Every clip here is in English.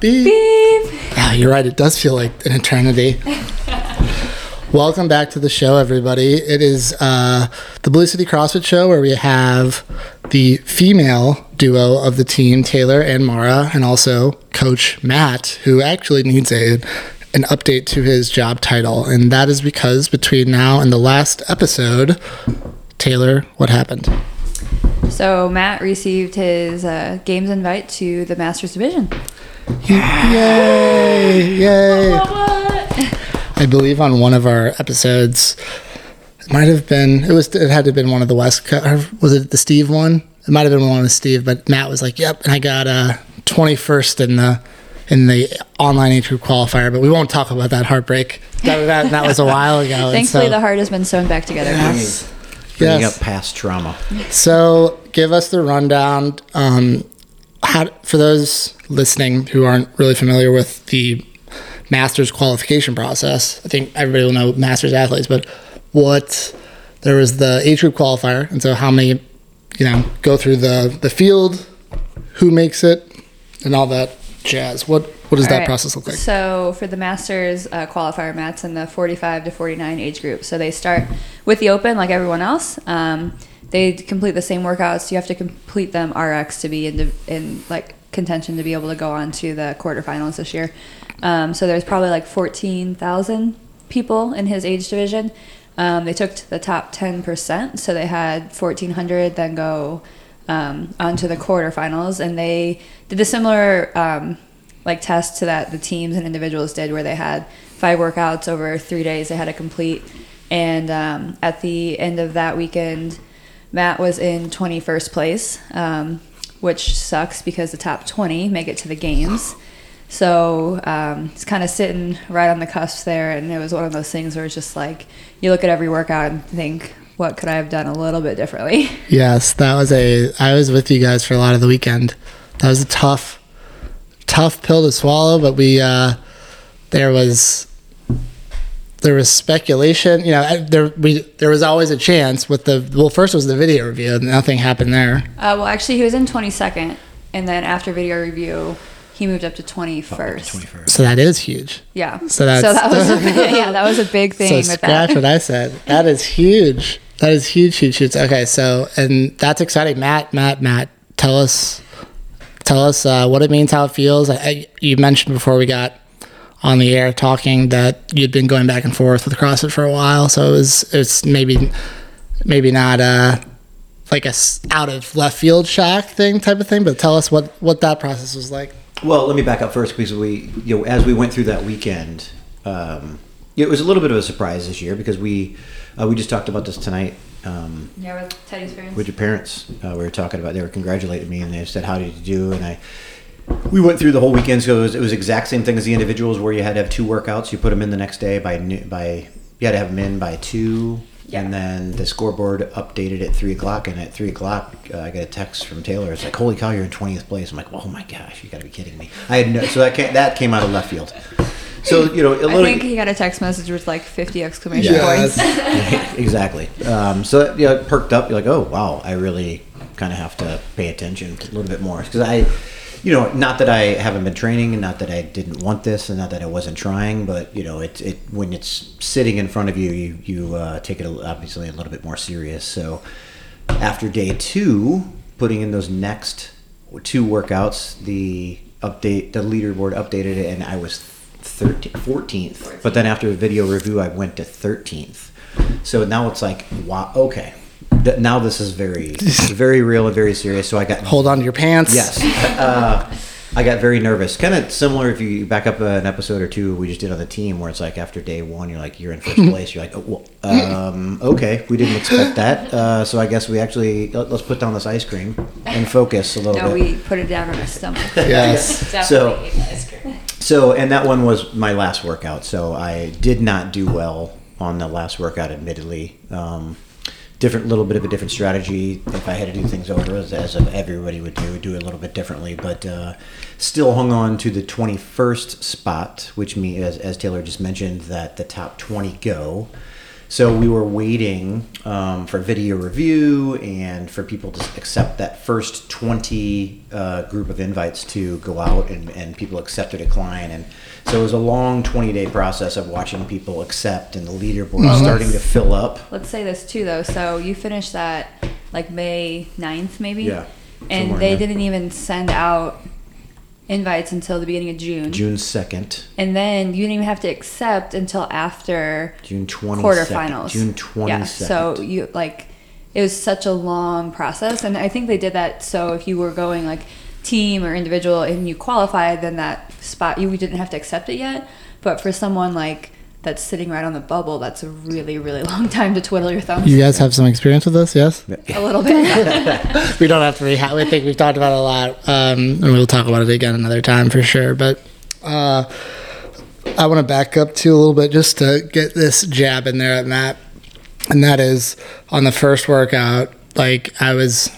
Beep. Beep. Yeah, you're right. It does feel like an eternity. Welcome back to the show, everybody. It is uh, the Blue City CrossFit Show where we have the female duo of the team, Taylor and Marrah, and also Coach Matt, who actually needs a an update to his job title, and that is because between now and the last episode, Taylor, what happened? So Matt received his uh, games invite to the Masters Division. Yay! Yay! I believe on one of our episodes, it might have been it was it had to have been one of the West Co- was it the Steve one? It might have been one of the Steve, but Matt was like, "Yep," and I got a twenty first in the in the online age group qualifier. But we won't talk about that heartbreak. That, that, that was a while ago. Thankfully, so- the heart has been sewn back together now. Bringing Yes. up past trauma. So, give us the rundown. Um, how, for those listening who aren't really familiar with the Masters qualification process, I think everybody will know Masters athletes, but what there was the age group qualifier, and so how many, you know, go through the the field, who makes it, and all that jazz. What what does All that right. process look like? So for the Masters uh, qualifier, Matt's in the 45 to 49 age group. So they start with the Open like everyone else. Um, they complete the same workouts. You have to complete them RX to be in, in like contention to be able to go on to the quarterfinals this year. Um, so there's probably like 14,000 people in his age division. Um, they took the top 10%, so they had 1,400 then go um, onto the quarterfinals, and they did a similar um, like test to that the teams and individuals did, where they had five workouts over three days they had to complete, and um, at the end of that weekend, Matt was in 21st place, um, which sucks because the top 20 make it to the games. So um, it's kind of sitting right on the cusp there, and it was one of those things where it's just like you look at every workout and think, what could I have done a little bit differently? Yes, that was a. I was with you guys for a lot of the weekend. That was a tough, tough pill to swallow. But we, uh, there was, there was speculation. You know, there we there was always a chance with the. Well, first was the video review. and Nothing happened there. Uh, well, actually, he was in 22nd, and then after video review, he moved up to 21st. 21st. So that is huge. Yeah. So that's- so that was a big, yeah that was a big thing So with scratch that. what I said. That is huge. That is huge, huge, huge. Okay, so and that's exciting. Matt, Matt, Matt, tell us, tell us uh, what it means, how it feels. I, I, you mentioned before we got on the air talking that you'd been going back and forth with CrossFit for a while, so it was it's maybe maybe not uh like a out of left field shock thing type of thing, but tell us what what that process was like. Well, let me back up first because we, you know, as we went through that weekend, um, it was a little bit of a surprise this year because we, uh, we just talked about this tonight um, Yeah, with Teddy's parents. with your parents. Uh, we were talking about they were congratulating me and they said, "How did you do?" And I, we went through the whole weekend. So it was, it was exact same thing as the individuals where you had to have two workouts. You put them in the next day by noo- by you had to have them in by two. Yeah. And then the scoreboard updated at three o'clock, and at three o'clock, uh, I got a text from Taylor. It's like, "Holy cow, you're in twentieth place!" I'm like, "Oh my gosh, you got to be kidding me!" I had no, so that came, that came out of left field. So you know, a I little, think he got a text message with like 50 exclamation Yes. points. exactly. Um, so that, you know, it perked up. You're like, oh wow, I really kind of have to pay attention a little bit more because I, you know, not that I haven't been training, and not that I didn't want this, and not that I wasn't trying, but you know, it, it when it's sitting in front of you, you you uh, take it obviously a little bit more serious. So after day two, putting in those next two workouts, the update, the leaderboard updated it, and I was 13, 14th. But then after a video review, I went to 13th. So now it's like, wow, okay. Th- Now this is very, very real and very serious. So I got Hold on to your pants. Yes. Uh, I got very nervous. Kind of similar if you back up an episode or two we just did on the team where it's like after day one, you're like, you're in first place. You're like, oh, well, um, okay, we didn't expect that. Uh, so I guess we actually, let- let's put down this ice cream and focus a little bit. no, bit. we put it down on our stomach. Yes. So- Definitely ate ice cream. So, and that one was my last workout. So I did not do well on the last workout, admittedly. Um, different, little bit of a different strategy. If I had to do things over, as, as everybody would do, do it a little bit differently. But uh, still hung on to the 21st spot, which me, as, as Taylor just mentioned, that the top 20 go. So we were waiting um, for video review and for people to accept that first 20 uh, group of invites to go out and, and people accept or decline. And so it was a long 20 day process of watching people accept and the leaderboard starting to fill up. Let's say this too, though. So you finished that like May 9th, maybe? Yeah, And they there. didn't even send out invites until the beginning of June. June 2nd, And then you didn't even have to accept until after June 22nd. quarterfinals. June 22nd. Yeah. So you like, it was such a long process, and I think they did that so if you were going like team or individual and you qualified, then that spot you didn't have to accept it yet. But for someone like that's sitting right on the bubble, that's a really really long time to twiddle your thumbs. You guys have some experience with this, yes? a little bit. we don't have to rehash. I think we've talked about it a lot, um, and we'll talk about it again another time for sure. But uh, I want to back up to a little bit just to get this jab in there at Matt, and that is on the first workout. Like I was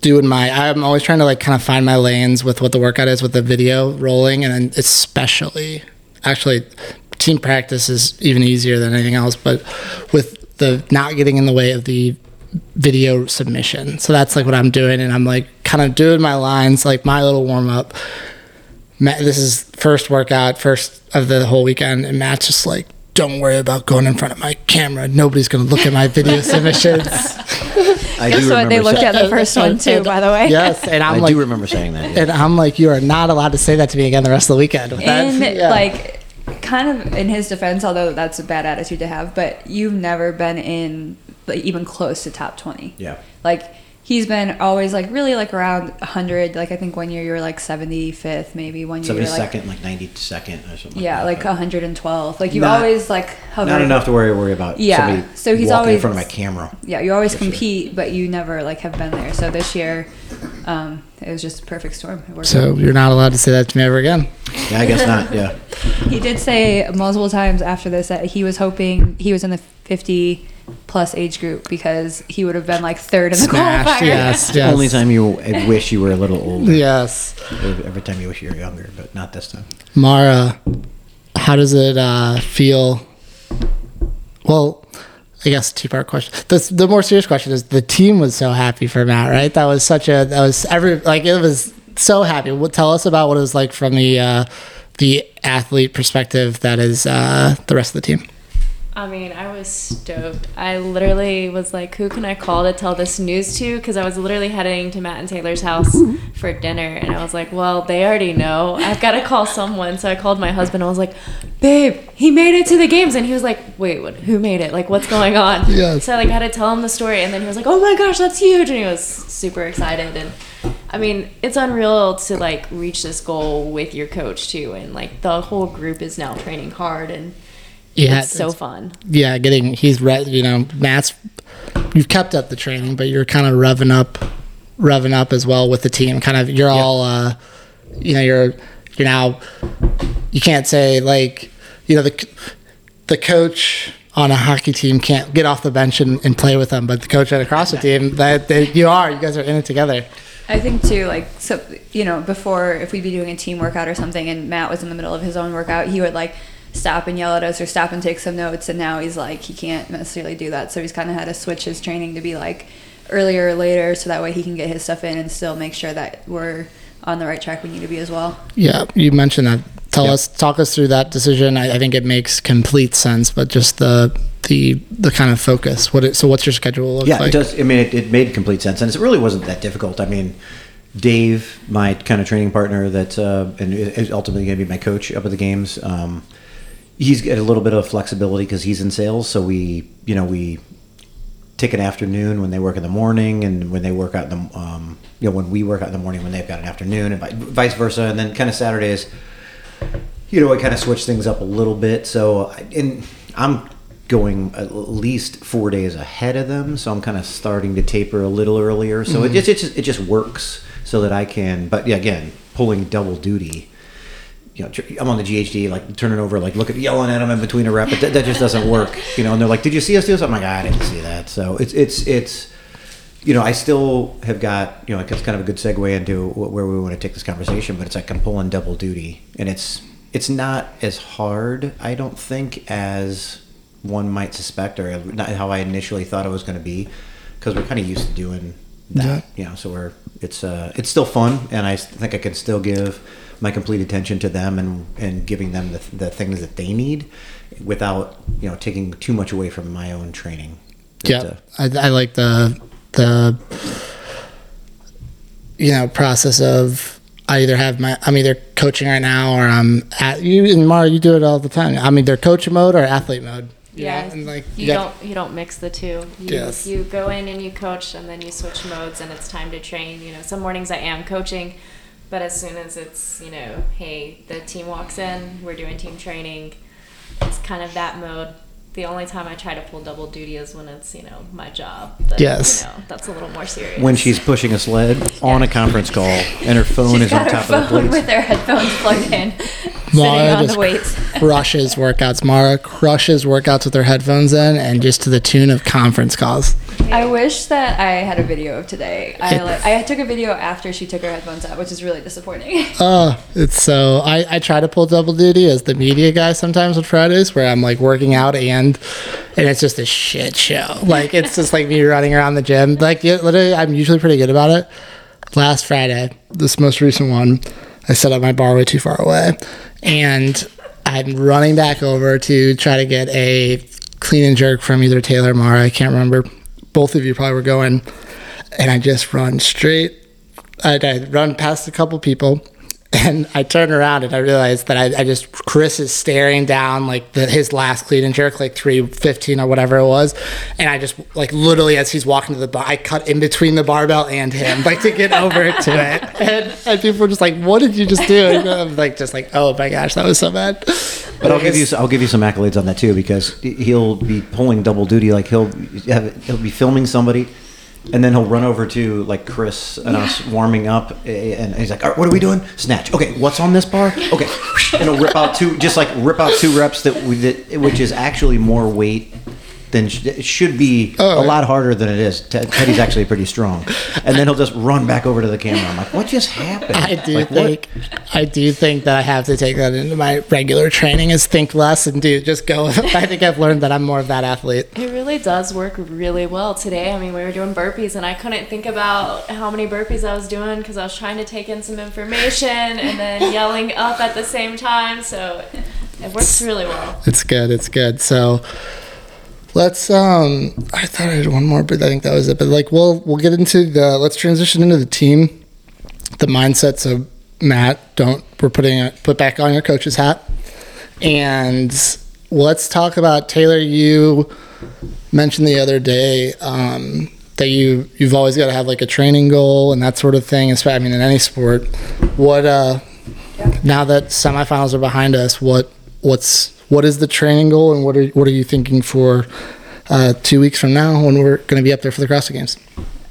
doing my, I'm always trying to like kind of find my lanes with what the workout is with the video rolling, and then especially actually team practice is even easier than anything else, but with the not getting in the way of the video submission. So that's like what I'm doing, and I'm like kind of doing my lines, like my little warm up. Matt, this is first workout, first of the whole weekend, and Matt's just like, "Don't worry about going in front of my camera. Nobody's gonna look at my video submissions." I Guess do what? They looked at the first one too, by the way. Yes, and I'm I like, do remember saying that. yeah. and I'm like, you are not allowed to say that to me again the rest of the weekend. With that. in Yeah. like kind of in his defense although that's a bad attitude to have but you've never been in like, even close to top 20 Yeah. like he's been always like really like around 100 like i think one year you were like 75th maybe one year you Seventy were like second, like ninety second, or something. yeah like like that. 112 like you've Not- always like hovered not enough to worry worry about. Yeah, somebody so he's always in front of my camera. yeah you always For sure. compete but you never like have been there so this year um it was just a perfect storm it worked so you're not allowed to say that to me ever again. Yeah, I guess not. Yeah, He did say multiple times after this that he was hoping he was in the 50 plus age group because he would have been like third in the Smash, qualifier. yes, the yes. only time you wish you were a little older. Yes. Every time you wish you were younger, but not this time. Marrah, how does it uh, feel? Well, I guess two part question. The, the more serious question is the team was so happy for Matt, right? That was such a that was every like it was so happy. Well, tell us about what it was like from the uh, the athlete perspective. That is uh, the rest of the team. I mean, I was stoked. I literally was like, who can I call to tell this news to? Because I was literally heading to Matt and Taylor's house for dinner. And I was like, well, they already know. I've got to call someone. So I called my husband. I was like, babe, he made it to the games. And he was like, wait, what, who made it? Like, what's going on? Yes. So I like had to tell him the story. And then he was like, oh my gosh, that's huge. And he was super excited. And I mean, it's unreal to like reach this goal with your coach too. And like the whole group is now training hard. And Yeah, it's so it's- fun. yeah, getting he's ready. You know, Matt's you've kept up the training, but you're kind of revving up, revving up as well with the team. Kind of, you're all, uh, you know, you're you're now. You can't say like, you know, the the coach on a hockey team can't get off the bench and, and play with them, but the coach on a CrossFit team, that that you are. You guys are in it together. I think too, like so, you know, before if we'd be doing a team workout or something, and Matt was in the middle of his own workout, he would like stop and yell at us or stop and take some notes. And now he's like, he can't necessarily do that, so he's kind of had to switch his training to be like earlier or later, so that way he can get his stuff in and still make sure that we're on the right track we need to be as well. Yeah, you mentioned that. Tell Yep. us, talk us through that decision. I, I think it makes complete sense, but just the the the kind of focus. What it, so? What's your schedule look Yeah, like? it does. I mean, it, it made complete sense, and it really wasn't that difficult. I mean, Dave, my kind of training partner, that uh, and is ultimately going to be my coach up at the games. Um, he's got a little bit of flexibility because he's in sales, so we, you know, we take an afternoon when they work in the morning, and when they work out in the, um, you know, when we work out in the morning when they've got an afternoon, and vice versa, and then kind of Saturdays you know, I kind of switch things up a little bit. So, and I'm going at least four days ahead of them, so I'm kind of starting to taper a little earlier. So it mm-hmm. just it just it just works so that I can. But yeah, again, pulling double duty. You know, I'm on the GHD, like turning over, like looking, yelling at them in between a rep, but that, that just doesn't work. You know, and they're like, "Did you see us do this?" I'm like, "I didn't see that." So it's it's it's you know, I still have got, you know, it's kind of a good segue into where we want to take this conversation, but it's like I'm pulling double duty, and it's it's not as hard, I don't think, as one might suspect or not how I initially thought it was going to be because we're kind of used to doing that. Yeah. You know, so we're it's uh it's still fun and I think I can still give my complete attention to them and and giving them the, the things that they need without you know taking too much away from my own training. Yeah, uh, I, I like the the you know process of I either have my I'm either coaching right now or I'm at you and Marrah you do it all the time. I'm either coach mode or athlete mode. You Yeah, and like you got- don't you don't mix the two. You, Yes. you go in and you coach, and then you switch modes, and it's time to train. You know, some mornings I am coaching, but as soon as it's you know, hey, the team walks in, we're doing team training. It's kind of that mode. The only time I try to pull double duty is when it's you know my job. That, Yes. You know, that's a little more serious. when she's pushing a sled on a conference call and her phone She's is on top her of the phone plates. with her headphones plugged in, Marrah sitting on just the weights. crushes workouts. Marrah crushes workouts with her headphones in and just to the tune of conference calls. I wish that I had a video of today. I like, I took a video after she took her headphones out, which is really disappointing. Oh, it's so I, I try to pull double duty as the media guy sometimes on Fridays where I'm like working out and and it's just a shit show. Like it's just like me running around the gym. Like yeah, literally I'm usually pretty good about it. Last Friday, this most recent one, I set up my bar way too far away and I'm running back over to try to get a clean and jerk from either Taylor or Marrah. I can't remember. Both of you probably were going and I just run straight I, I run past a couple people and I turn around and I realize that I, I just Chris is staring down like the, his last clean and jerk like 315 or whatever it was. And I just like literally as he's walking to the bar I cut in between the barbell and him like to get over to it. And, and people were just like what did you just do? And I'm like just like oh my gosh that was so bad. But I'll give you I'll give you some accolades on that too because he'll be pulling double duty. Like he'll have he'll be filming somebody, and then he'll run over to like Chris and us warming up, and he's like, All right, "What are we doing? Snatch. Okay, what's on this bar? Okay." And he'll rip out two, just like rip out two reps that we did, which is actually more weight than it should be. Oh, a lot harder than it is. Ted, Teddy's actually pretty strong, and then he'll just run back over to the camera. I'm like, "What just happened?" I do Like, what? I do think that I have to take that into my regular training is think less and do just go I think I've learned that I'm more of that athlete It really does work really well today. I mean, we were doing burpees, and I couldn't think about how many burpees I was doing because I was trying to take in some information and then yelling up at the same time. So it works really well. It's good. It's good. So let's um I thought I had one more, but I think that was it. But like we'll we'll get into the let's transition into the team. The mindset. So Matt, don't we're putting it put back on your coach's hat. And let's talk about Taylor, you mentioned the other day um, that you you've always got to have like a training goal and that sort of thing. I mean, in any sport. What uh, now that semifinals are behind us, what what's what is the training goal and what are what are you thinking for uh, two weeks from now when we're going to be up there for the CrossFit Games?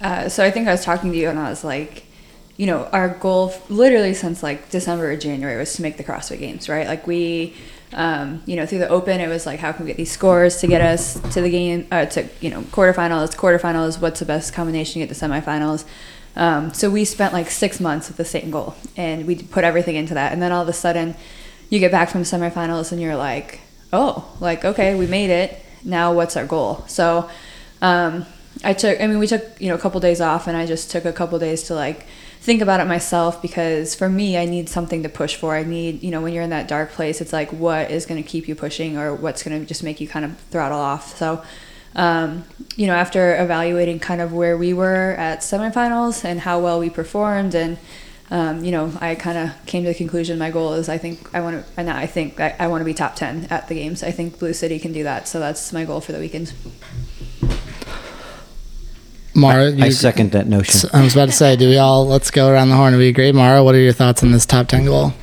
Uh, so I think I was talking to you and I was like, you know, our goal literally since like December or January was to make the CrossFit Games, right? Like we, um, you know, through the Open, it was like, how can we get these scores to get us to the game, uh, to you know, quarterfinals, quarterfinals. What's the best combination to get to semifinals? Um, so we spent like six months with the same goal, and we put everything into that. And then all of a sudden, you get back from semifinals, and you're like, oh, like okay, we made it. Now what's our goal? So. Um, I took, I mean, we took, you know, a couple days off and I just took a couple days to like think about it myself because for me, I need something to push for. I need, you know, when you're in that dark place, it's like what is going to keep you pushing or what's going to just make you kind of throttle off. So, um, you know, after evaluating kind of where we were at semifinals and how well we performed and, um, you know, I kind of came to the conclusion my goal is I think I want to, and I think I, I want to be top 10 at the games. I think Blue City can do that. So that's my goal for the weekend. Marrah, you, I second that notion. I was about to say, do we all let's go around the horn? Do we agree, Marrah? What are your thoughts on this top ten goal?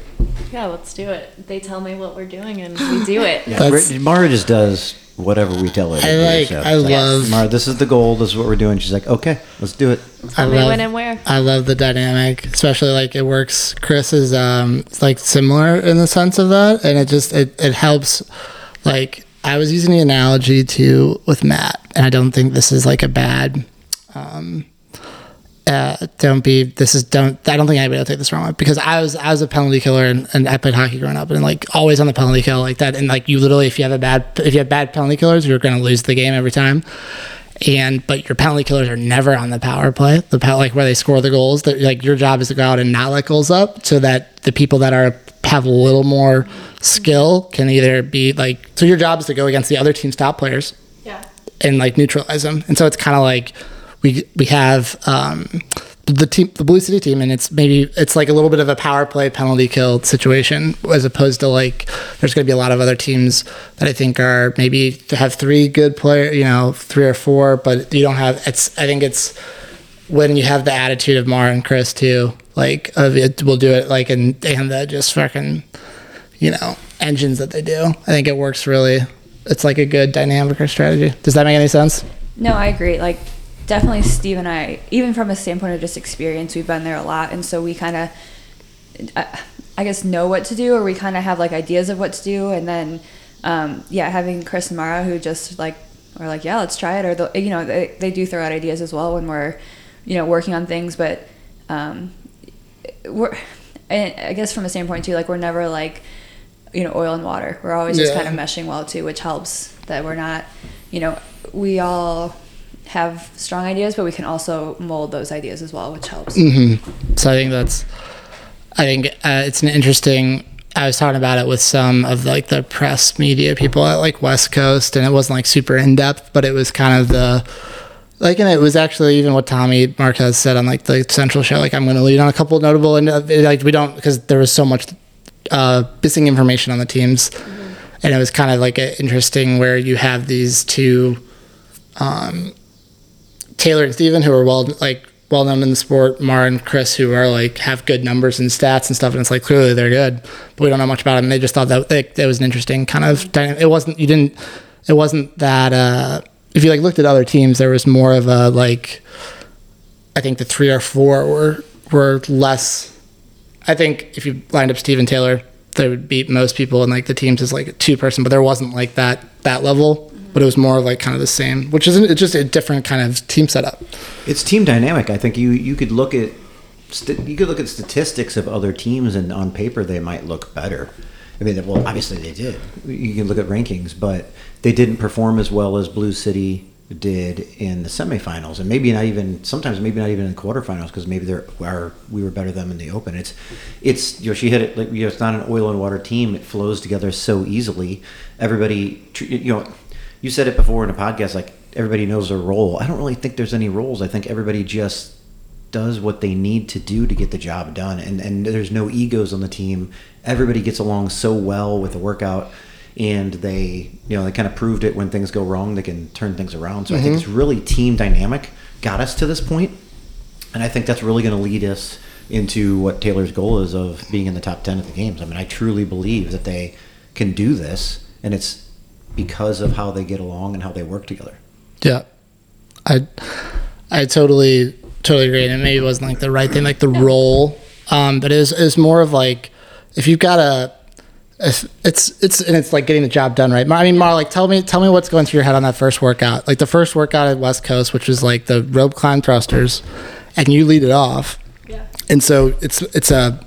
Yeah, let's do it. They tell me what we're doing, and we do it. Yeah, That's- Marrah just does whatever we tell her. to I do, like- so I it's love- Marrah. This is the goal. This is what we're doing. She's like, okay, let's do it. I me love when and where. I love the dynamic, especially like it works. Chris is um like similar in the sense of that, and it just it it helps. Like I was using the analogy to with Matt, and I don't think this is like a bad um uh, don't be this is don't I don't think anybody will take this wrong because I was I was a penalty killer and, and I played hockey growing up and like always on the penalty kill like that and like you literally if you have a bad if you have bad penalty killers you're gonna lose the game every time and but your penalty killers are never on the power play the power like where they score the goals that like your job is to go out and not let goals up so that the people that are have a little more skill can either be like so your job is to go against the other team's top players Yeah. and like neutralize them. And so it's kind of like we we have um, the team, the Blue City team, and it's maybe it's like a little bit of a power play penalty kill situation as opposed to like there's going to be a lot of other teams that I think are maybe to have three good player, you know, three or four, but you don't have. It's I think it's when you have the attitude of Mar and Chris too, like of it we'll do it like and and the just fucking you know engines that they do. I think it works really. It's like a good dynamic or strategy. Does that make any sense? No, I agree. Like, definitely Steve and I, even from a standpoint of just experience, we've been there a lot. And so we kind of, I, guess, know what to do, or we kind of have like ideas of what to do. And then, um, yeah, having Chris and Marrah who just like, are like, yeah, let's try it. Or, the, you know, they, they do throw out ideas as well when we're, you know, working on things. But, um, we're, and I guess from a standpoint too, like, we're never like, you know, oil and water. We're always just kind of meshing well too, which helps that we're not, you know, we all have strong ideas, but we can also mold those ideas as well, which helps. So I think that's, I think uh, it's an interesting. I was talking about it with some of like the press media people at like West Coast, and it wasn't like super in depth, but it was kind of the like, and it was actually even what Tommy Marquez said on like the Central Show. Like, I'm going to lead on a couple notable, and uh, like we don't because there was so much uh, missing information on the teams, and it was kind of like a, interesting where you have these two um, Taylor and Stephen, who are well like well known in the sport, Mar and Chris, who are like have good numbers and stats and stuff, and it's like clearly they're good, but we don't know much about them. They just thought that they, that was an interesting kind of dynamic. It wasn't you didn't it wasn't that uh, if you like looked at other teams, there was more of a like I think the three or four were were less. I think if you lined up Stephen Taylor, they would beat most people, and like the teams is like a two person, but there wasn't like that that level. But it was more like kind of the same, which isn't it's just a different kind of team setup. It's team dynamic. I think you you could look at st- you could look at statistics of other teams, and on paper they might look better. I mean, well, obviously they did. You can look at rankings, but they didn't perform as well as Blue City did in the semifinals, and maybe not even sometimes maybe not even in the quarterfinals because maybe there are we were better than them in the open. It's it's you know she hit it like you know, it's not an oil and water team. It flows together so easily. Everybody, you know, you said it before in a podcast like everybody knows their role. I don't really think there's any roles. I think everybody just does what they need to do to get the job done. And and there's no egos on the team. Everybody gets along so well with the workout and they you know they kind of proved it when things go wrong they can turn things around. So i think mm-hmm. it's really team dynamic got us to this point and i think that's really going to lead us into what taylor's goal is of being in the top 10 at the games. I mean i truly believe that they can do this and it's because of how they get along and how they work together. Yeah, I I totally totally agree, and it maybe it wasn't like the right thing, like the role, um, but it was, it was more of like if you've got a if it's it's and it's like getting the job done right. I mean, Mar, like tell me tell me what's going through your head on that first workout, like the first workout at West Coast, which was like the rope climb thrusters, and you lead it off, Yeah. and so it's it's a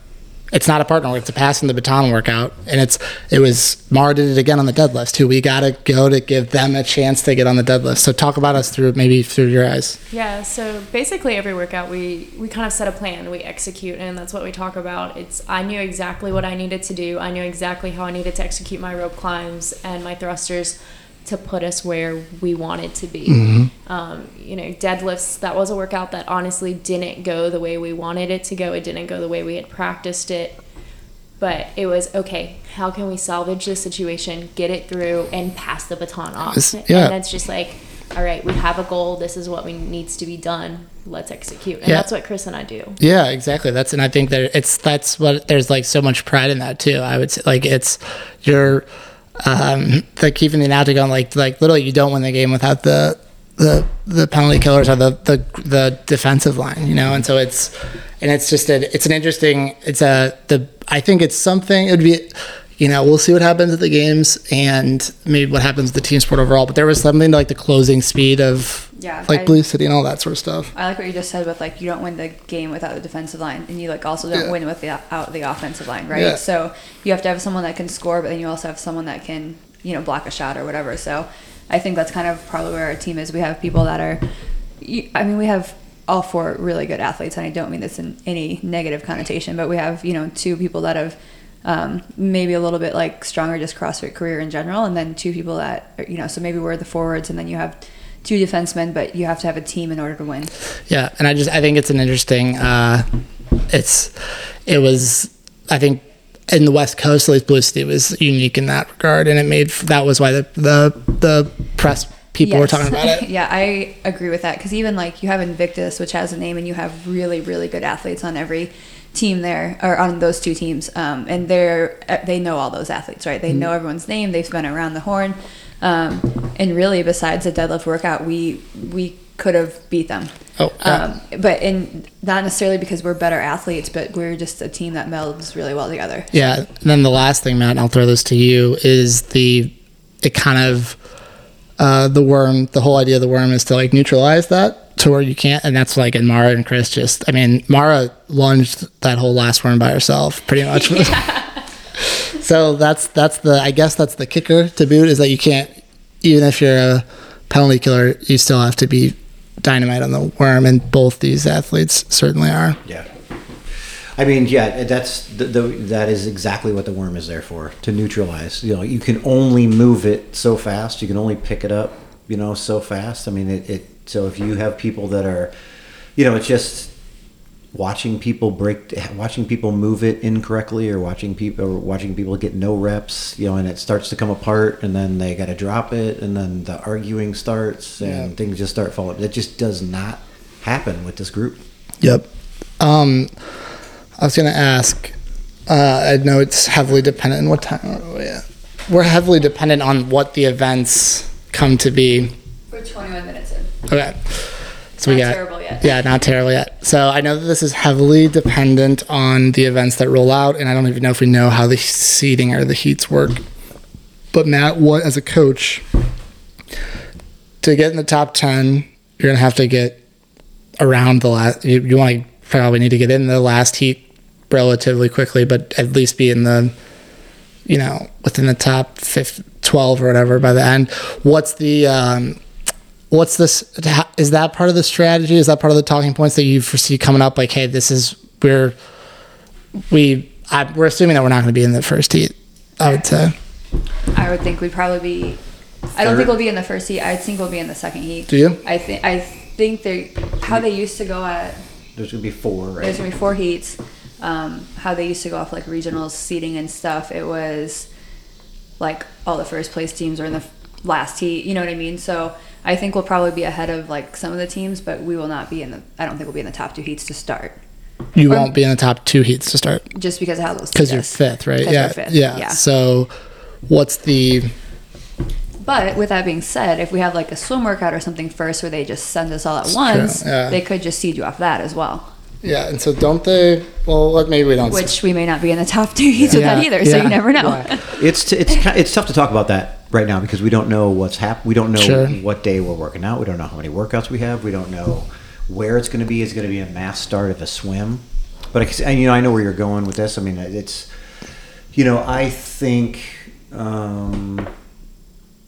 it's not a partner. Work, it's a passing the baton workout. And it's it was Marrah did it again on the deadlift too. We gotta go to give them a chance to get on the deadlift. So talk about us through maybe through your eyes. Yeah, so basically every workout we we kind of set a plan, we execute, and that's what we talk about. It's I knew exactly what I needed to do. I knew exactly how I needed to execute my rope climbs and my thrusters to put us where we wanted to be. Um, you know, deadlifts, that was a workout that honestly didn't go the way we wanted it to go. It didn't go the way we had practiced it. But it was okay, how can we salvage this situation, get it through, and pass the baton off? It's- yeah. And it's just like, all right, we have a goal. This is what we needs to be done. Let's execute. And Yeah. that's what Chris and I do. yeah exactly that's and I think that it's that's what there's like so much pride in that too I would say like it's you're um keeping the going like like literally you don't win the game without the the the penalty killers or the the the defensive line you know? And so it's and it's just a, it's an interesting it's a the I think it's something it would be you know we'll see what happens at the games and maybe what happens with the team sport overall but there was something like the closing speed of Yeah, like I- Blue City and all that sort of stuff. I like what you just said with like you don't win the game without the defensive line, and you like also don't Yeah. win with the offensive line, right? Yeah. So you have to have someone that can score, but then you also have someone that can you know block a shot or whatever. So I think that's kind of probably where our team is. We have people that are, I mean, we have all four really good athletes, and I don't mean this in any negative connotation, but we have you know two people that have. Um, maybe a little bit like stronger just CrossFit career in general, and then two people that are, you know. So maybe we're the forwards, and then you have two defensemen, but you have to have a team in order to win. Yeah, and I just I think it's an interesting. Uh, it's it was I think in the West Coast, at least Blue City was unique in that regard, and it made that was why the the the press people were talking about it. yeah, I agree with that because even like you have Invictus, which has a name, and you have really, really good athletes on every team there, or on those two teams, um, and they're uh, they know all those athletes, right? They Mm-hmm. know everyone's name. They've been around the horn, um, and really, besides the deadlift workout, we we could have beat them. Oh. Um, but in not necessarily because we're better athletes, but we're just a team that melds really well together. Yeah. And then the last thing, Matt, and I'll throw this to you, is the it kind of uh, the worm. The whole idea of the worm is to like neutralize that to where you can't, and that's like and Marrah and Chris just. I mean, Marrah lunged that whole last worm by herself, pretty much. so that's that's the I guess that's the kicker to boot is that you can't even if you're a penalty killer, you still have to be dynamite on the worm, and both these athletes certainly are. Yeah. I mean, yeah, that's the, the that is exactly what the worm is there for to neutralize. You know, you can only move it so fast. You can only pick it up, you know, so fast. I mean, it. it so if you have people that are, you know, it's just watching people break, watching people move it incorrectly, or watching people, or watching people get no reps, you know, and it starts to come apart, and then they got to drop it, and then the arguing starts, and Yeah. things just start falling. It just does not happen with this group. Yep. Um, I was going to ask. Uh, I know it's heavily dependent on what time are we at? We're heavily dependent on what the events come to be. We're 21 minutes in. Okay. So we Not got terrible yet. yeah, not terrible yet. So I know that this is heavily dependent on the events that roll out, and I don't even know if we know how the seating or the heats work. But Matt, what as a coach to get in the top ten, you're gonna have to get around the last. You, you want to probably need to get in the last heat relatively quickly, but at least be in the you know within the top 15, 12 or whatever by the end. What's the um, what's this is that part of the strategy is that part of the talking points that you foresee coming up like hey this is we're we I, we're assuming that we're not going to be in the first heat i would say I would think we'd probably be. I don't think we'll be in the first heat. I think we'll be in the second heat. Do you? I think. I think they how they used to go at. There's gonna be four, right? There's gonna be four heats. Um, how they used to go off like regionals seating and stuff. It was like all the first place teams are in the last heat. You know what I mean? So I think we'll probably be ahead of like some of the teams, but we will not be in the. I don't think we'll be in the top two heats to start, you Or- won't be in the top two heats to start just because of how those. because you're fifth right? yeah fifth, yeah yeah. so what's the But with that being said, if we have like a swim workout or something first where they just send us all at once, yeah. they could just seed you off that as well. Yeah and so don't they well what maybe we don't Which we may not be in the top two heats with Yeah, that either, so you never know. yeah. It's t- it's ki- it's tough to talk about that right now because we don't know what's hap- We don't know Sure. what day we're working out. We don't know how many workouts we have. We don't know where it's going to be. It's going to be a mass start of a swim. But I, can- and, you know, I know where you're going with this. I mean, it's you know, I think. Um,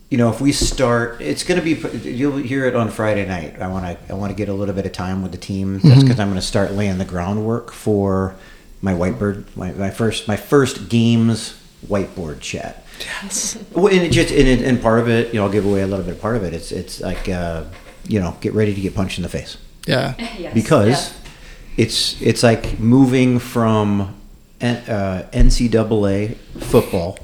you know, if we start, it's going to be. You'll hear it on Friday night. I want to. I want to get a little bit of time with the team. That's because I'm going to start laying the groundwork for my whiteboard. My, my first. My first games whiteboard chat. Yes. Well, and it just and, it, and part of it, you know, I'll give away a little bit of part of it. It's it's like, uh, you know, get ready to get punched in the face yeah Yes, because yeah. it's it's like moving from N- uh, NCAA football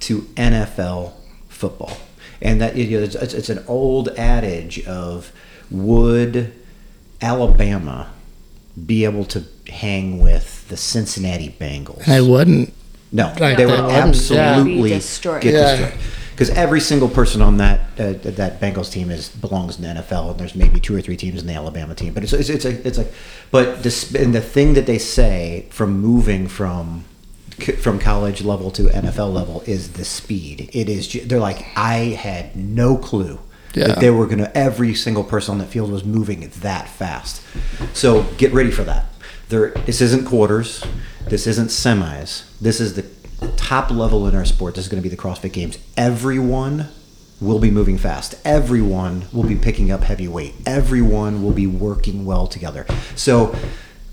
to NFL football, and that you know, it's, it's, it's an old adage of would Alabama be able to hang with the Cincinnati Bengals? i wouldn't No, Right, they they would wouldn't, yeah. absolutely destroyed. get Yeah. destroyed. Because every single person on that uh, that Bengals team is belongs in the NFL, and there's maybe two or three teams in the Alabama team. But it's it's it's, a, it's like, but this and the thing that they say from moving from from college level to NFL level is the speed. It is. They're like I had no clue Yeah. That they were going to every single person on that field was moving that fast. So get ready for that. There, this isn't quarters. This isn't semis. This is the top level in our sport. This is going to be the CrossFit Games. Everyone will be moving fast. Everyone will be picking up heavy weight. Everyone will be working well together. So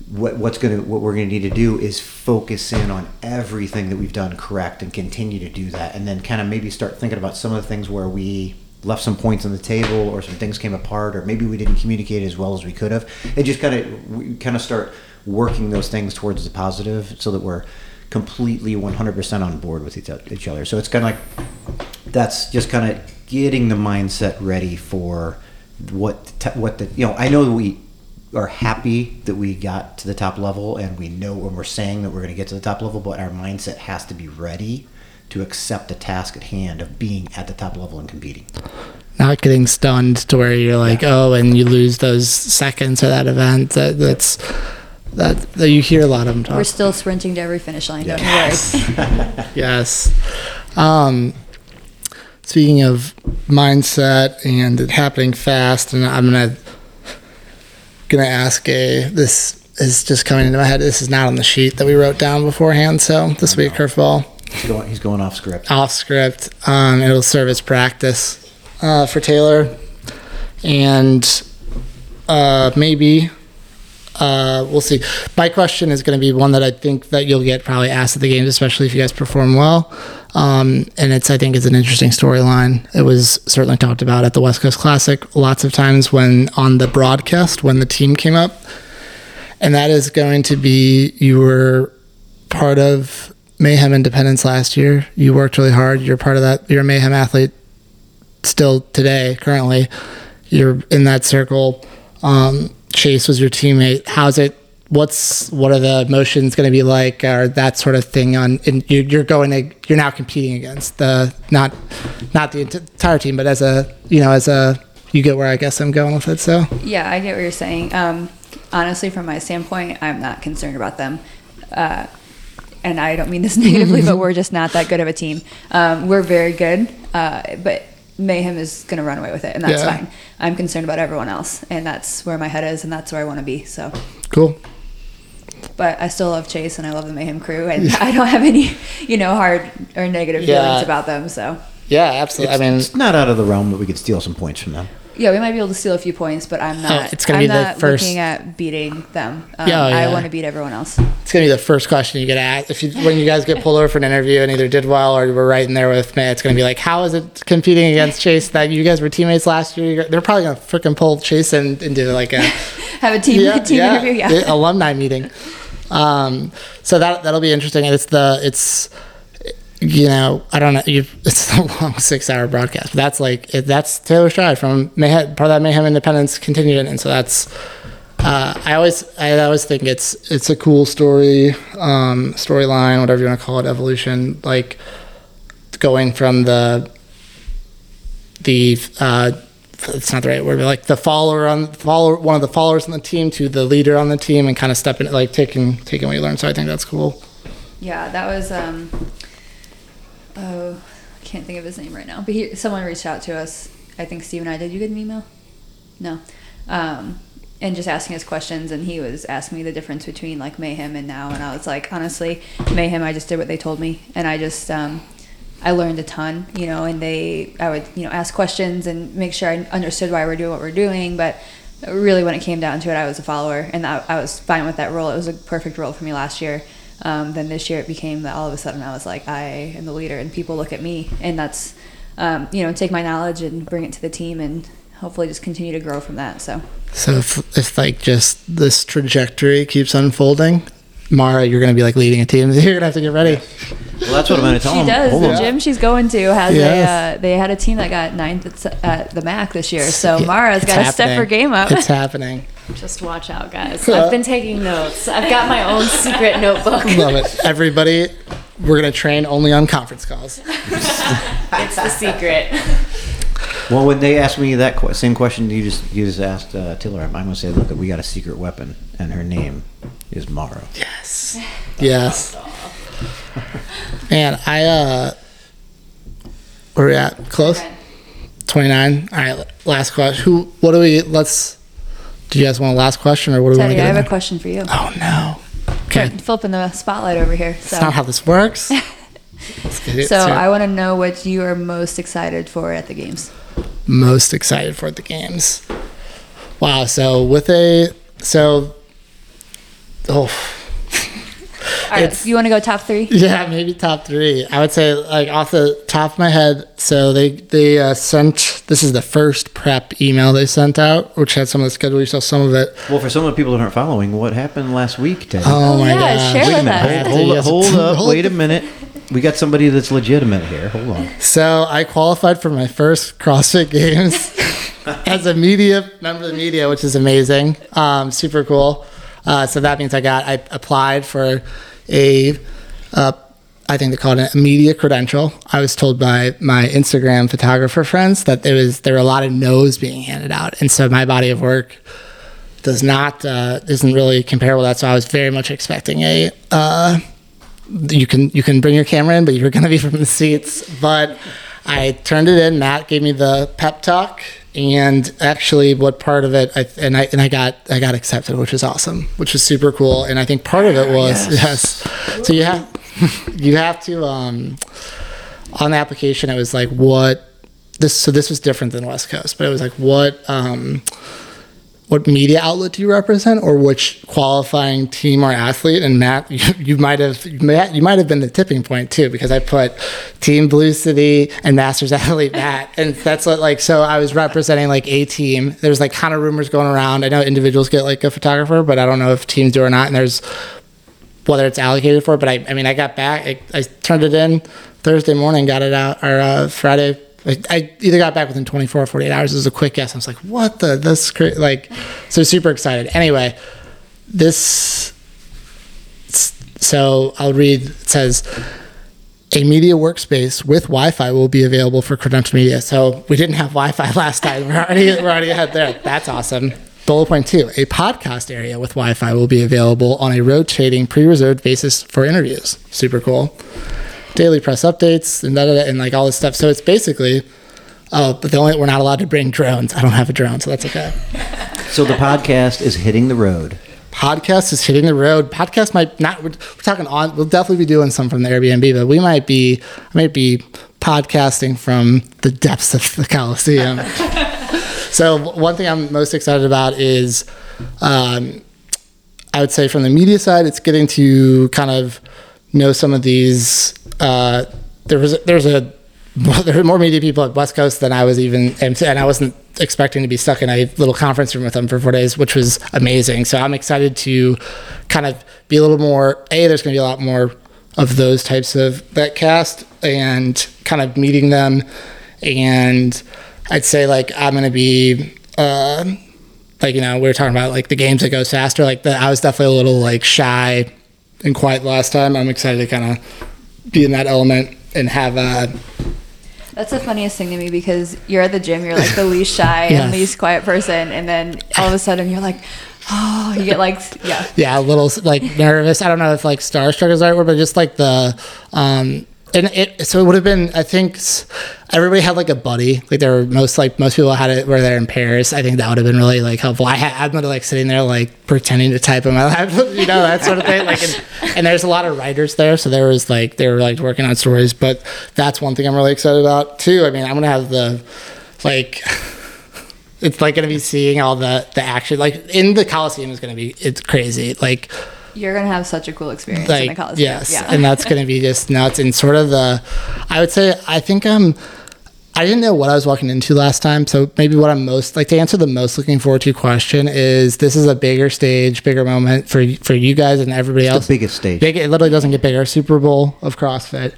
what, what's to what we're going to need to do is focus in on everything that we've done correct and continue to do that. And then kind of maybe start thinking about some of the things where we left some points on the table or some things came apart or maybe we didn't communicate as well as we could have. And just kind of kind of start working those things towards the positive so that we're completely 100% on board with each other. So it's kind of like that's just kind of getting the mindset ready for what what the you know I know we are happy that we got to the top level and we know when we're saying that we're going to get to the top level but our mindset has to be ready to accept the task at hand of being at the top level and competing Not getting stunned to where you're like, oh, and you lose those seconds of that event. That that's that, that you hear a lot of them talk. We're still sprinting to every finish line. Don't you worry. Yes. Um, speaking of mindset and it happening fast, and I'm gonna gonna ask a this is just coming into my head. This is not on the sheet that we wrote down beforehand, so this will be a curveball he's going, he's going off script off script. Um, it'll serve as practice uh, for Taylor, and uh, maybe uh, we'll see. My question is going to be one that I think that you'll get probably asked at the games, especially if you guys perform well. Um, and it's I think it's an interesting storyline. It was certainly talked about at the West Coast Classic lots of times when on the broadcast when the team came up, and that is going to be you were part of Mayhem Independence last year. You worked really hard. You're part of that. You're a Mayhem athlete still today, currently. You're in that circle. Um, Chase was your teammate. How's it? What's what are the emotions going to be like, or that sort of thing? On and you, you're going to you're now competing against the not not the entire team, but as a you know as a you get where I guess I'm going with it. So Yeah, I get what you're saying. Um, honestly, from my standpoint, I'm not concerned about them. Uh, and I don't mean this negatively, but we're just not that good of a team. Um, we're very good, uh, but Mayhem is going to run away with it, and that's Yeah. fine. I'm concerned about everyone else, and that's where my head is, and that's where I want to be. So, cool. but I still love Chase, and I love the Mayhem crew, and I don't have any, you know, hard or negative Yeah. feelings about them. So, Yeah, absolutely. I mean, it's not out of the realm that we could steal some points from them yeah, we might be able to steal a few points, but I'm not. Oh, it's gonna I'm be the not first- looking at beating them. Um, Yeah, oh, I want to beat everyone else. it's gonna be the first question you get asked if you when you guys get pulled over for an interview and either did well or were right in there with me. It's gonna be like, how is it competing against Chase that you guys were teammates last year? They're probably gonna freaking pull Chase and, and do like a Have a team team interview. Yeah. the alumni meeting. Um, so that that'll be interesting. And it's the it's you know I don't know it's a long six hour broadcast. But that's like that's Taylor Streid from Mayhem, part of that Mayhem Independence contingent, and so that's. Uh, I always, I always think it's it's a cool story, um, storyline, whatever you want to call it, evolution. Like going from the the uh, it's not the right word, but like the follower on follower one of the followers on the team to the leader on the team and kind of stepping like taking taking what you learned. So I think that's cool. Yeah, that was um oh I can't think of his name right now. But he someone reached out to us. I think Steve and I did you get an email? No. Um and just asking us questions and he was asking me the difference between like mayhem and now and I was like honestly mayhem I just did what they told me and I just um I learned a ton, you know, and they I would, you know, ask questions and make sure I understood why we're doing what we're doing, but really when it came down to it I was a follower and I, I was fine with that role. It was a perfect role for me last year. Um, then this year it became that all of a sudden I was like, I am the leader, and people look at me, and that's, um, you know, take my knowledge and bring it to the team, and hopefully just continue to grow from that. So, So if, if like just this trajectory keeps unfolding, Marrah, you're gonna be like leading a team. You're gonna have to get ready. well that's what i'm going to tell she them does. Hold The on. gym she's going to has Yes. a, uh, they had a team that got ninth at, at the MAC this year. So Marrah's It's got to step her game up. It's happening. Just watch out, guys. I've been taking notes. I've got my own secret notebook. Love it. Everybody, we're gonna train only on conference calls. It's the secret. well when they asked me that que- same question you just you just asked uh, Taylor i'm going to say look we got a secret weapon and her name is mara Yes. Yes. Man, I uh where we at? Close? 29. All right, last question. Who? What do we? Let's. Do you guys want a last question, or what do we want to Teddy, I get? have in a there? question for you. Oh no. Okay, Flipping the spotlight over here. So, that's not how this works. Let's get it. so So, I want to know what you are most excited for at the games. most excited for the games. Wow. So with a so. Oh. All right, you want to go top three? Yeah, maybe top three. I would say, like off the top of my head. So they they uh, sent. This is the first prep email they sent out, which had some of the schedule. You saw some of it. Well, for some of the people that aren't following, what happened last week, Ted? Oh, my yeah, god! share Wait a minute. us. Hold, hold, hold up. Wait a minute. We got somebody that's legitimate here. Hold on. So I qualified for my first CrossFit Games as a media member of the media, which is amazing. Um, super cool. Uh, so that means I got I applied for a uh, I think they call it a media credential. I was told by my Instagram photographer friends that there was there were a lot of no's being handed out, and so my body of work does not uh, isn't really comparable to that. So I was very much expecting a uh, you can you can bring your camera in, but you're going to be from the seats. But I turned it in. Matt gave me the pep talk, and actually, what part of it, I, and I and I got I got accepted, which is awesome, which is super cool. And I think part of it was yes. So you have you have to um, on the application. It was like what this. So this was different than West Coast, but it was like what. Um, what media outlet do you represent or which qualifying team or athlete? And matt you, you might have you might have been the tipping point too because i put team blue city and masters athlete matt. And that's what like so i was representing like a team. There's like kind of rumors going around. I know individuals get like a photographer but i don't know if teams do or not. And there's whether it's allocated for but i, I mean i got back I, I turned it in thursday morning got it out or uh, friday I, either got back within 24 or 48 hours. It was a quick guess. I was like, what the, this, cra-? like, so super excited. Anyway, this, so I'll read, it says, a media workspace with Wi-Fi will be available for credential media. So we didn't have Wi-Fi last time. We're already, we're already ahead there. That's awesome. Bullet point two, a podcast area with Wi-Fi will be available on a rotating pre-reserved basis for interviews. Super cool daily press updates and da, and like all this stuff. So it's basically, oh, but the only we're not allowed to bring drones. I don't have a drone, so that's okay. So the podcast is hitting the road. Podcast is hitting the road. Podcast might not. We're, we're talking on. We'll definitely be doing some from the Airbnb, but we might be. I might be podcasting from the depths of the Coliseum. so one thing I'm most excited about is, um, I would say from the media side, it's getting to kind of know some of these. Uh, there was there's a there were more media people at West Coast than I was even, and, I wasn't expecting to be stuck in a little conference room with them for four days, which was amazing. So I'm excited to kind of be a little more. A, there's going to be a lot more of those types of that cast, and kind of meeting them, and I'd say like I'm going to be. Uh, like you know, we were talking about like the games that goes faster. Like the, I was definitely a little like shy and quiet last time. I'm excited to kind of be in that element and have uh, That's the funniest thing to me because you're at the gym, you're like the least shy Yes. and least quiet person, and then all of a sudden you're like, oh, you get like, yeah. yeah, a little like nervous. I don't know if like starstruck is the right word, but just like the um and it so it would have been I think everybody had like a buddy. Like there were most like most people had it where they're in Paris. I think that would have been really like helpful. I had I'm like sitting there like pretending to type in my laptop, you know, that sort of thing. Like and, and there's a lot of writers there, so there was like they were like working on stories. But that's one thing I'm really excited about too. I mean, I'm gonna have the like it's like gonna be seeing all the the action like in the Coliseum is gonna be it's crazy like You're gonna have such a cool experience in the like college. yes yeah. and that's gonna be just nuts and sort of the I would say I think I'm I didn't know what I was walking into last time so maybe what I'm most like to answer the most looking forward to question is this is a bigger stage bigger moment for for you guys and everybody else The biggest stage. Big, it literally doesn't get bigger. Super Bowl of CrossFit,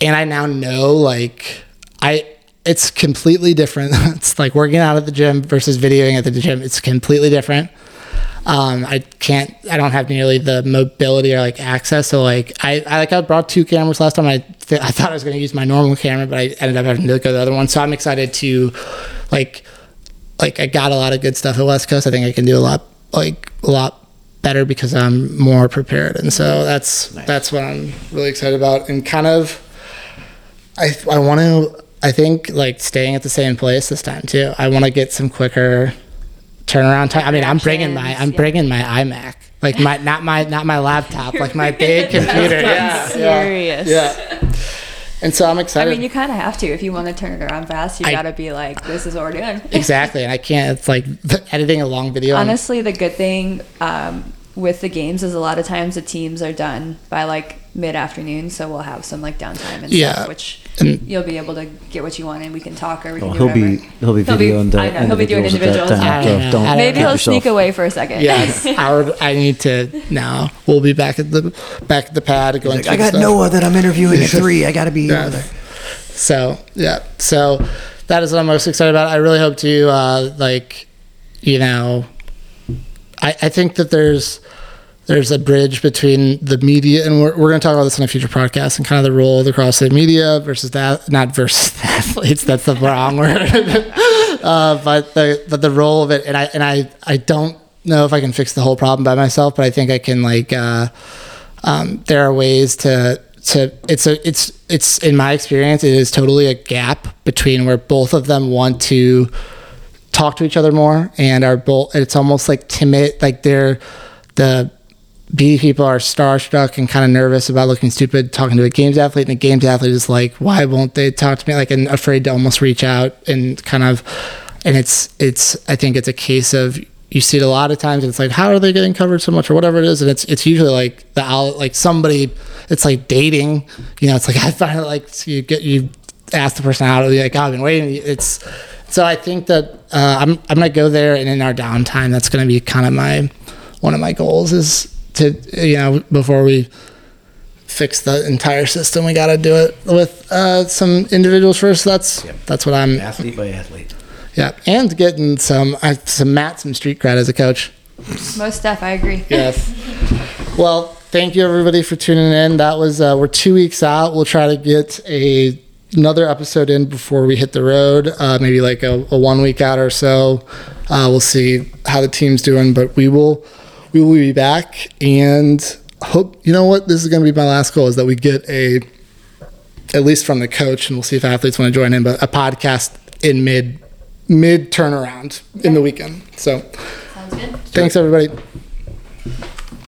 and I now know like I. It's completely different. it's like working out at the gym versus videoing at the gym. It's completely different. Um, I can't. I don't have nearly the mobility or like access. So like I, I like I brought two cameras last time. I th- I thought I was going to use my normal camera, but I ended up having to go to the other one. So I'm excited to like like I got a lot of good stuff at West Coast. I think I can do a lot like a lot better because I'm more prepared, and so that's that's what I'm really excited about. And kind of, I I want to I think like staying at the same place this time too. I want to get some quicker turnaround time. I mean, I'm bringing my I'm bringing my iMac, like my not my not my laptop, like my big computer. Yeah, yeah, serious. yeah. And so I'm excited. I mean, you kind of have to if you want to turn it around fast. You got to be like, this is what we're doing. exactly, and I can't. It's like editing a long video. Honestly, the good thing um, with the games is a lot of times the teams are done by like mid afternoon, so we'll have some like downtime and Yeah. stuff, which And- you'll be able to get what you want and we can talk or we can Well, do he'll be whatever. he'll be videoing the I know, he'll be doing individuals at that individuals. time. I know. so don't Maybe kid he'll yourself. sneak away for a second. Yes, I would. I need to now. We'll be back at the back at the pad going. Like, I got stuff. Noah that I'm interviewing at three. I got to be Yeah. over there. So yeah, so that is what I'm most excited about. I really hope to uh, like, you know, I, I think that there's there's a bridge between the media and we're, we're going to talk about this in a future podcast and kind of the role of the CrossFit media versus that not versus athletes. That's the wrong word. uh, but the but the role of it and I and I I don't know if I can fix the whole problem by myself, but I think I can like. Uh, um, there are ways to to it's a it's it's in my experience it is totally a gap between where both of them want to talk to each other more and are both it's almost like timid like they're the BD people are starstruck and kind of nervous about looking stupid talking to a games athlete and a games athlete is like why won't they talk to me like and afraid to almost reach out and kind of and it's it's I think it's a case of you see it a lot of times. And it's like, how are they getting covered so much, or whatever it is, and it's it's usually like the out like somebody. It's like dating, you know. It's like I finally like so you get you ask the person out, like oh, I've been waiting. It's so I think that uh, I'm I'm gonna go there, and in our downtime, that's gonna be kind of my one of my goals is to you know before we fix the entire system, we got to do it with uh, some individuals first. That's that's what I'm Athlete by athlete. yeah, and getting some uh, some Matt some street cred as a coach. Most stuff, I agree. Yes. well, thank you everybody for tuning in. That was uh, we're two weeks out. We'll try to get a another episode in before we hit the road. Uh, maybe like a, a one week out or so. Uh, we'll see how the team's doing, but we will we will be back and hope you know what? This is going to be my last goal is that we get a at least from the coach and we'll see if athletes want to join in but a podcast in mid mid turnaround in the weekend. So Sounds good. thanks everybody